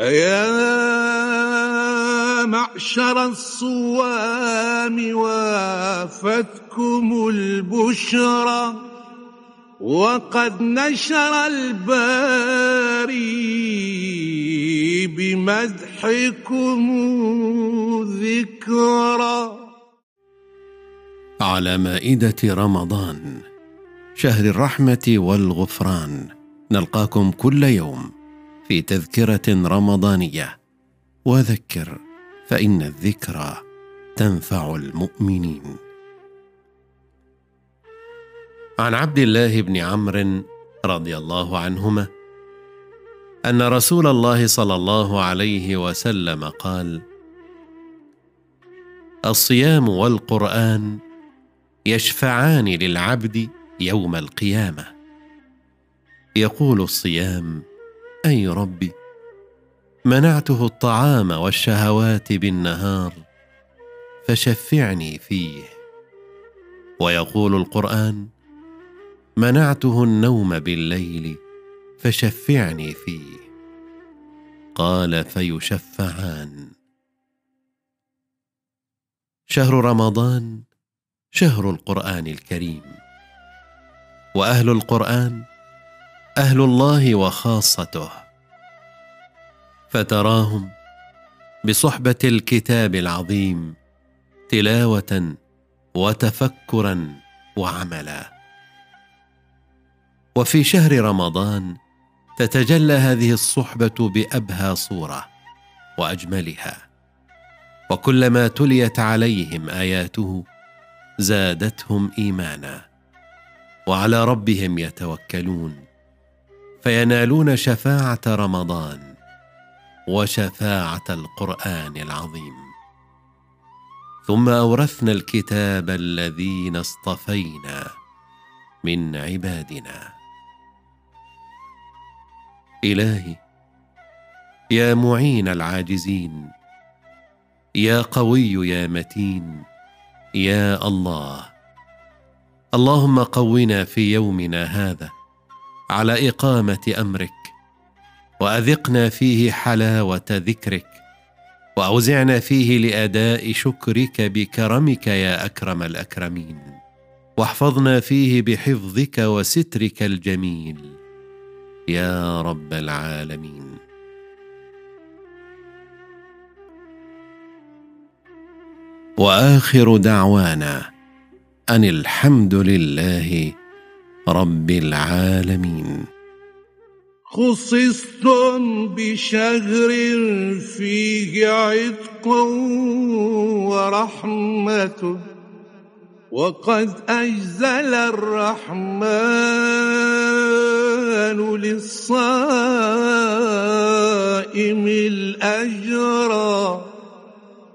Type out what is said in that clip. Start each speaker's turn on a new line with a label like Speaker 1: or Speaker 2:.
Speaker 1: أيا معشر الصوام وافتكم البشرى وقد نشر الباري بمدحكم ذكرى.
Speaker 2: على مائدة رمضان شهر الرحمة والغفران. نلقاكم كل يوم في تذكرة رمضانية. وذكر فإن الذكرى تنفع المؤمنين. عن عبد الله بن عمرو رضي الله عنهما أن رسول الله صلى الله عليه وسلم قال الصيام والقرآن يشفعان للعبد يوم القيامة. يقول الصيام أي ربي؟ منعته الطعام والشهوات بالنهار فشفعني فيه. ويقول القرآن منعته النوم بالليل فشفعني فيه. قال فيشفعان. شهر رمضان شهر القرآن الكريم. وأهل القرآن أهل الله وخاصته. فتراهم بصحبة الكتاب العظيم تلاوة وتفكرا وعملا. وفي شهر رمضان تتجلى هذه الصحبة بأبهى صورة وأجملها. وكلما تليت عليهم آياته زادتهم ايمانا. وعلى ربهم يتوكلون. فينالون شفاعة رمضان وشفاعة القرآن العظيم. ثم أورثنا الكتاب الذين اصطفينا من عبادنا. إلهي يا معين العاجزين يا قوي يا متين يا الله اللهم قونا في يومنا هذا على إقامة أمرك. وأذقنا فيه حلاوة ذكرك. وأوزعنا فيه لأداء شكرك بكرمك يا أكرم الأكرمين. واحفظنا فيه بحفظك وسترك الجميل يا رب العالمين. وآخر دعوانا أن الحمد لله رب العالمين.
Speaker 1: خصصتم بشهر فيه عتق ورحمة وقد أجزل الرحمن للصائم الأجر